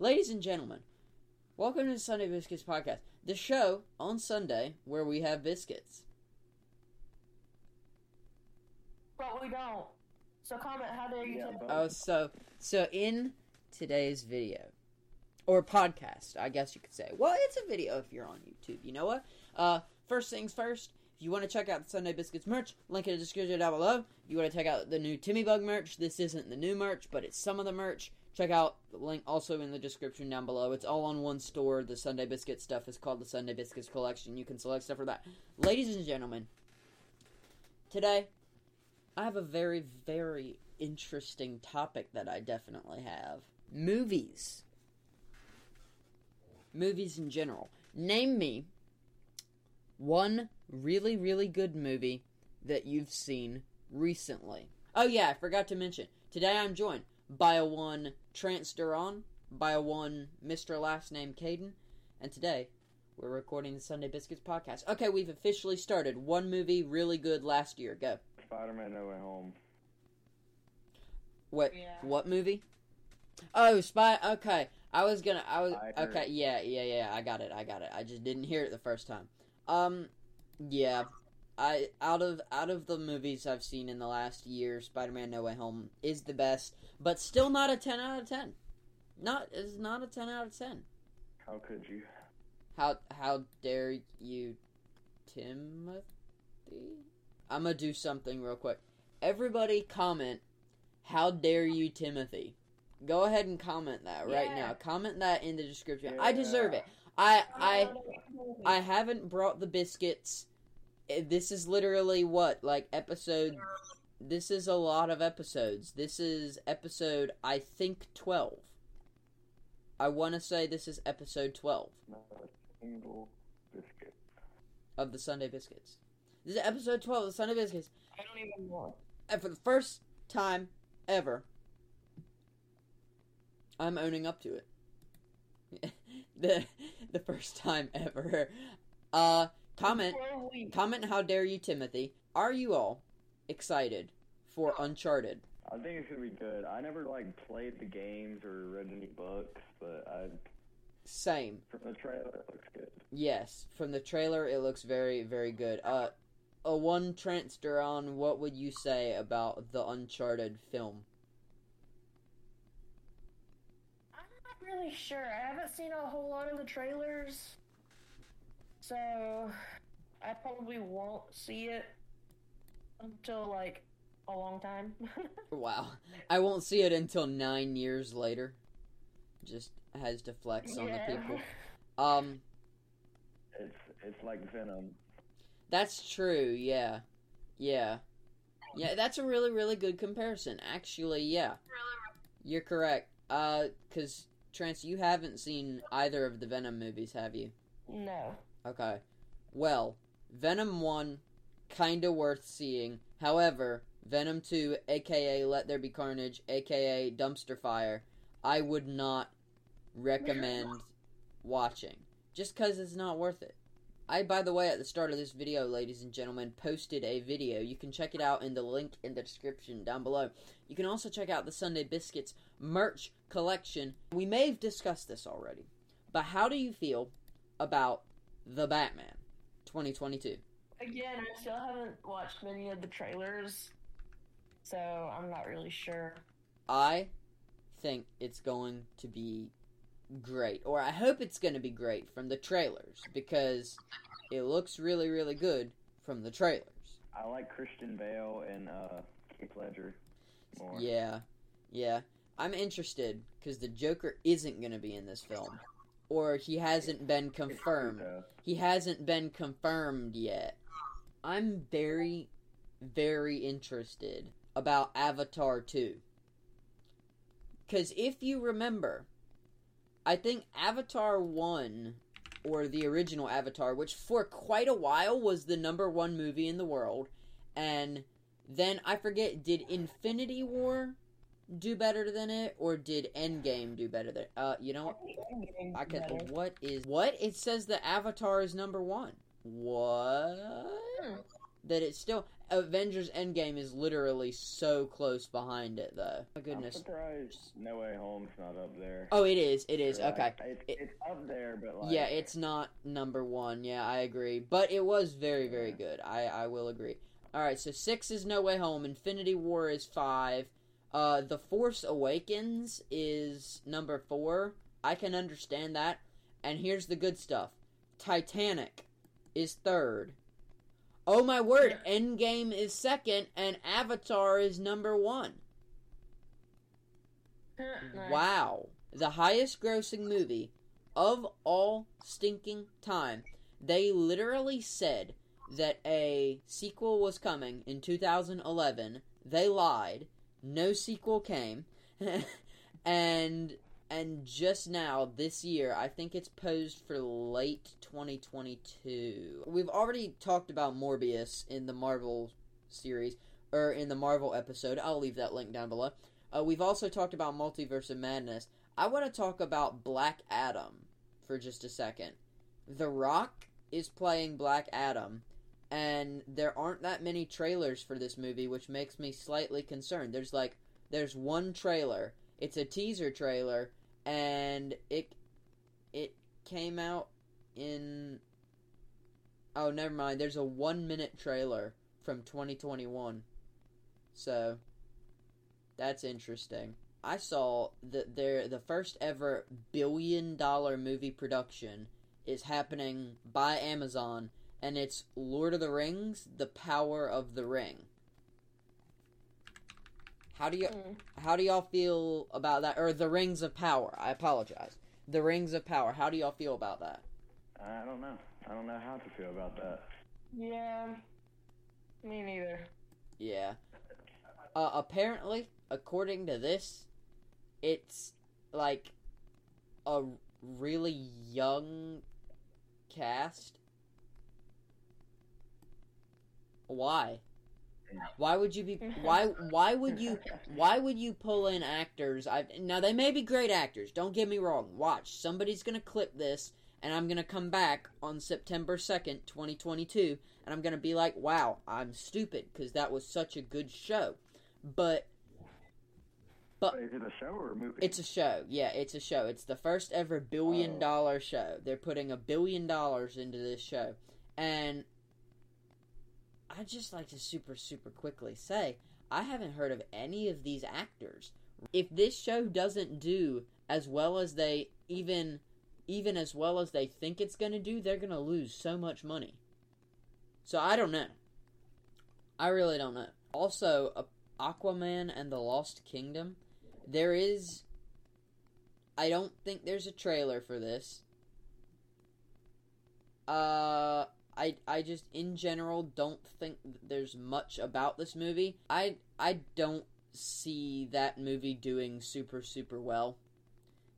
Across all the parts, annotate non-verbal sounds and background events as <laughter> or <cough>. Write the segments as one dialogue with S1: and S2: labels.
S1: Ladies and gentlemen, welcome to the Sunday Biscuits Podcast, the show on Sunday where we have biscuits.
S2: But we don't. So comment how dare you
S3: Yeah,
S2: take
S1: Oh, so so in today's video or podcast, I guess you could say. Well, it's a video if you're on YouTube. You know what? Uh, first things first. If you want to check out the Sunday Biscuits merch, link in the description down below. If you want to check out the new Timmy Bug merch, this isn't the new merch, but it's some of the merch. Check out the link also in the description down below. It's all on one store. The Sunday Biscuit stuff is called the Sunday Biscuits Collection. You can select stuff for that. Ladies and gentlemen, today I have a very, very interesting topic that I definitely have. Movies. Movies in general. Name me one really, really good movie that you've seen recently. Oh, yeah, I forgot to mention. Today I'm joined by a one Trance Duran, by a one Mr. Last Name Caden, and today we're recording the Sunday Biscuits podcast. Okay, we've officially started. One movie really good last year. Go.
S3: Spider-Man No Way Home.
S1: What
S2: Yeah.
S1: what movie? Oh, Spy. Okay, I was gonna. I was
S3: Spider.
S1: okay. Yeah, yeah, yeah. I got it. I got it. I just didn't hear it the first time. Um, yeah. I out of out of the movies I've seen in the last year, Spider-Man: No Way Home is the best, but still not a ten out of ten. Not is not a ten out of ten.
S3: How could you?
S1: How how dare you, Timothy? I'm gonna do something real quick. Everybody comment, how dare you, Timothy? Go ahead and comment that right
S2: Yeah.
S1: now. Comment that in the description. I deserve it. I I I haven't brought the biscuits. Eh, This is literally what like episode. This is a lot of episodes. This is episode I think twelve. I want to say this is episode twelve.
S3: Not a single biscuit.
S1: of the Sunday Biscuits. This is episode 12 of the Sunday Biscuits.
S2: I don't even know.
S1: And for the first time ever, I'm owning up to it. <laughs> the the first time ever. Uh comment
S2: Twelve
S1: comment how dare you Timothy. Are you all excited for Uncharted?
S3: I think it's gonna be good. I never like played the games or read any books, but I
S1: Same.
S3: from the trailer it looks good.
S1: Yes, from the trailer it looks very very good. Uh a one transfer on what would you say about the Uncharted film?
S2: I'm not really sure. I haven't seen a whole lot of the trailers, so I probably won't see it until like a long time. <laughs>
S1: Wow. I won't see it until nine years later. Just has to flex on the people. Um,
S3: It's it's like Venom.
S1: that's true, yeah. Yeah. Yeah, that's a really, really good comparison. Actually, yeah. You're correct. Uh, cause, Trance, you haven't seen either of the Venom movies, have you?
S2: No.
S1: Okay. Well, Venom 1, kinda worth seeing. However, Venom 2, aka Let There Be Carnage, aka Dumpster Fire, I would not recommend watching. Just because it's not worth it. I, by the way, at the start of this video, ladies and gentlemen, posted a video. You can check it out in the link in the description down below. You can also check out the Sunday Biscuits merch collection. We may have discussed this already, but how do you feel about The Batman 2022?
S2: Again, I still haven't watched many of the trailers, so I'm not really sure.
S1: I think it's going to be great, or I hope it's going to be great from the trailers because it looks really, really good from the trailers.
S3: I like Christian Bale and uh Heath Ledger more.
S1: Yeah, yeah. I'm interested because the Joker isn't going to be in this film, or he hasn't been confirmed. He hasn't been confirmed yet. I'm very, very interested about Avatar 2. Because if you remember, I think Avatar 1, or the original Avatar, which for quite a while was the number one movie in the world, and then I forget, did Infinity War do better than it, or did Endgame do better than Uh, you know what? I can. What is what? It says that Avatar is number one. What?
S2: Hmm.
S1: That it's still Avengers Endgame is literally so close behind it, though. My
S3: I'm
S1: goodness.
S3: surprised No Way Home's not up there.
S1: Oh, it is. It is.
S3: Like,
S1: Okay.
S3: It,
S1: It-
S3: it's up there, but like
S1: Yeah, it's not number one. Yeah, I agree. But it was very, very good. I, I will agree. All right, so six is No Way Home. Infinity War is five. Uh, The Force Awakens is number four. I can understand that. And here's the good stuff Titanic is third. Oh my word, Endgame is second, and Avatar is number one. Wow. The highest grossing movie of all stinking time. They literally said that a sequel was coming in 2011. They lied. No sequel came. <laughs> and and just now this year, I think it's posed for late 2022. We've already talked about Morbius in the Marvel series or in the Marvel episode. I'll leave that link down below. Uh, we've also talked about Multiverse of Madness. I want to talk about Black Adam for just a second. The Rock is playing Black Adam, and there aren't that many trailers for this movie, which makes me slightly concerned. There's like, there's one trailer. It's a teaser trailer, and it it came out in. Oh, never mind. There's a one minute trailer from 2021. So, that's interesting. I saw that there the first ever billion dollar movie production is happening by Amazon and it's Lord of the Rings: The Power of the Ring. How do you
S2: Mm.
S1: how do y'all feel about that or The Rings of Power? I apologize. The Rings of Power. How do y'all feel about that?
S3: I don't know. I don't know how to feel about that.
S2: Yeah. Me neither.
S1: Yeah. Uh, apparently, according to this, it's like a really young cast. Why? Why would you be <laughs> why why would you why would you pull in actors? I now they may be great actors don't get me wrong. Watch somebody's going to clip this and I'm going to come back on September 2nd 2022 and I'm going to be like wow I'm stupid cuz that was such a good show. But
S3: But is it a show or a movie?
S1: it's a show. Yeah it's a show. It's the first ever billion
S3: Oh.
S1: dollar show. They're putting a billion dollars into this show. And I'd just like to super, super quickly say I haven't heard of any of these actors. If this show doesn't do as well as they even even as well as they think it's going to do, they're going to lose so much money. So I don't know. I really don't know. Also, uh, Aquaman and the Lost Kingdom, there is I don't think there's a trailer for this. Uh I I just in general don't think there's much about this movie. I I don't see that movie doing super super well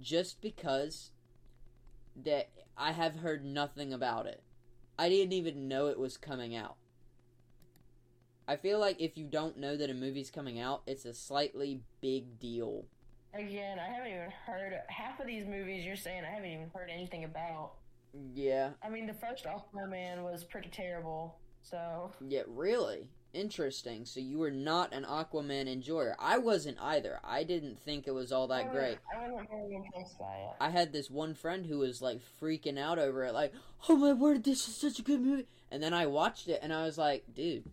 S1: just because that I have heard nothing about it. I didn't even know it was coming out. I feel like if you don't know that a movie's coming out, it's a slightly big deal.
S2: Again, I haven't even heard half of these movies you're saying. I haven't even heard anything about.
S1: Yeah.
S2: I mean, the first Aquaman was pretty terrible. So
S1: Yeah, really? Interesting. So you were not an Aquaman enjoyer. I wasn't either. I didn't think it was all
S2: I
S1: that
S2: wasn't-
S1: great.
S2: I wasn't very impressed by it.
S1: I had this one friend who was like freaking out over it, like, "Oh my word, this is such a good movie!" And then I watched it, and I was like, "Dude,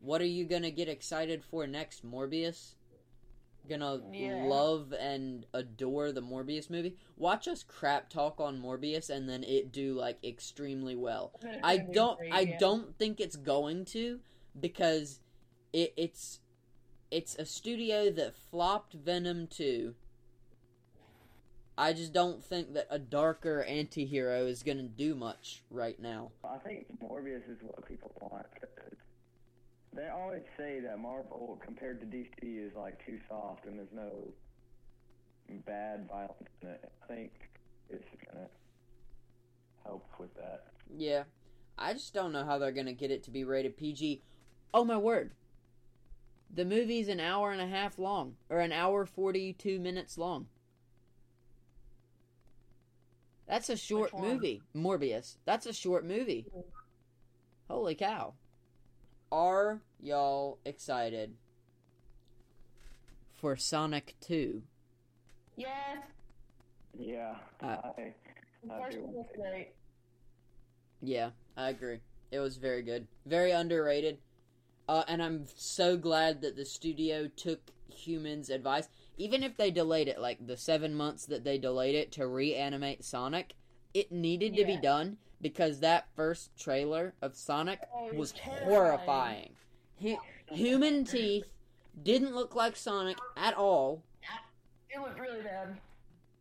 S1: what are you gonna get excited for next, Morbius? Gonna
S2: Yeah.
S1: love and adore the Morbius movie? Watch us crap talk on Morbius, and then it do like extremely well. I don't
S2: great,
S1: I
S2: yeah.
S1: don't think it's going to because it, it's it's a studio that flopped Venom 2. I just don't think that a darker anti-hero is going to do much right now.
S3: I think Morbius is what people want. They always say that Marvel, compared to DC, is like too soft and there's no bad violence in it. I think it's gonna help with that.
S1: Yeah. I just don't know how they're going to get it to be rated PG. Oh my word. The movie's an hour and a half long or an hour 42 minutes long. That's a short movie. Morbius. That's a short movie. Holy cow. Are y'all excited for Sonic 2?
S2: Yeah,
S3: Yeah,
S1: Uh,
S3: I, I
S2: first
S3: do.
S2: one was great.
S1: Yeah, I agree. It was very good. Very underrated. Uh, and I'm so glad that the studio took humans' advice. Even if they delayed it, like the seven months that they delayed it to reanimate Sonic, it needed to be done because that first trailer of Sonic
S2: Oh,
S1: was horrifying. Hu- human teeth didn't look like Sonic at all.
S2: It looked really bad.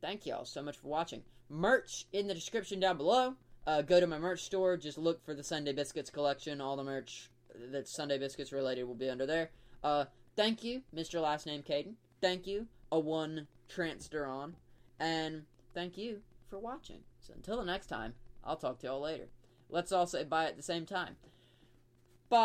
S1: Thank y'all so much for watching. Merch in the description down below. Uh, go to my merch store. Just look for the Sunday Biscuits collection. All the merch that's Sunday Biscuits related will be under there. Uh, thank you, Mr. Last Name Caden. Thank you, a one Transteron. And thank you for watching. So until the next time, I'll talk to y'all later. Let's all say bye at the same time. Bye.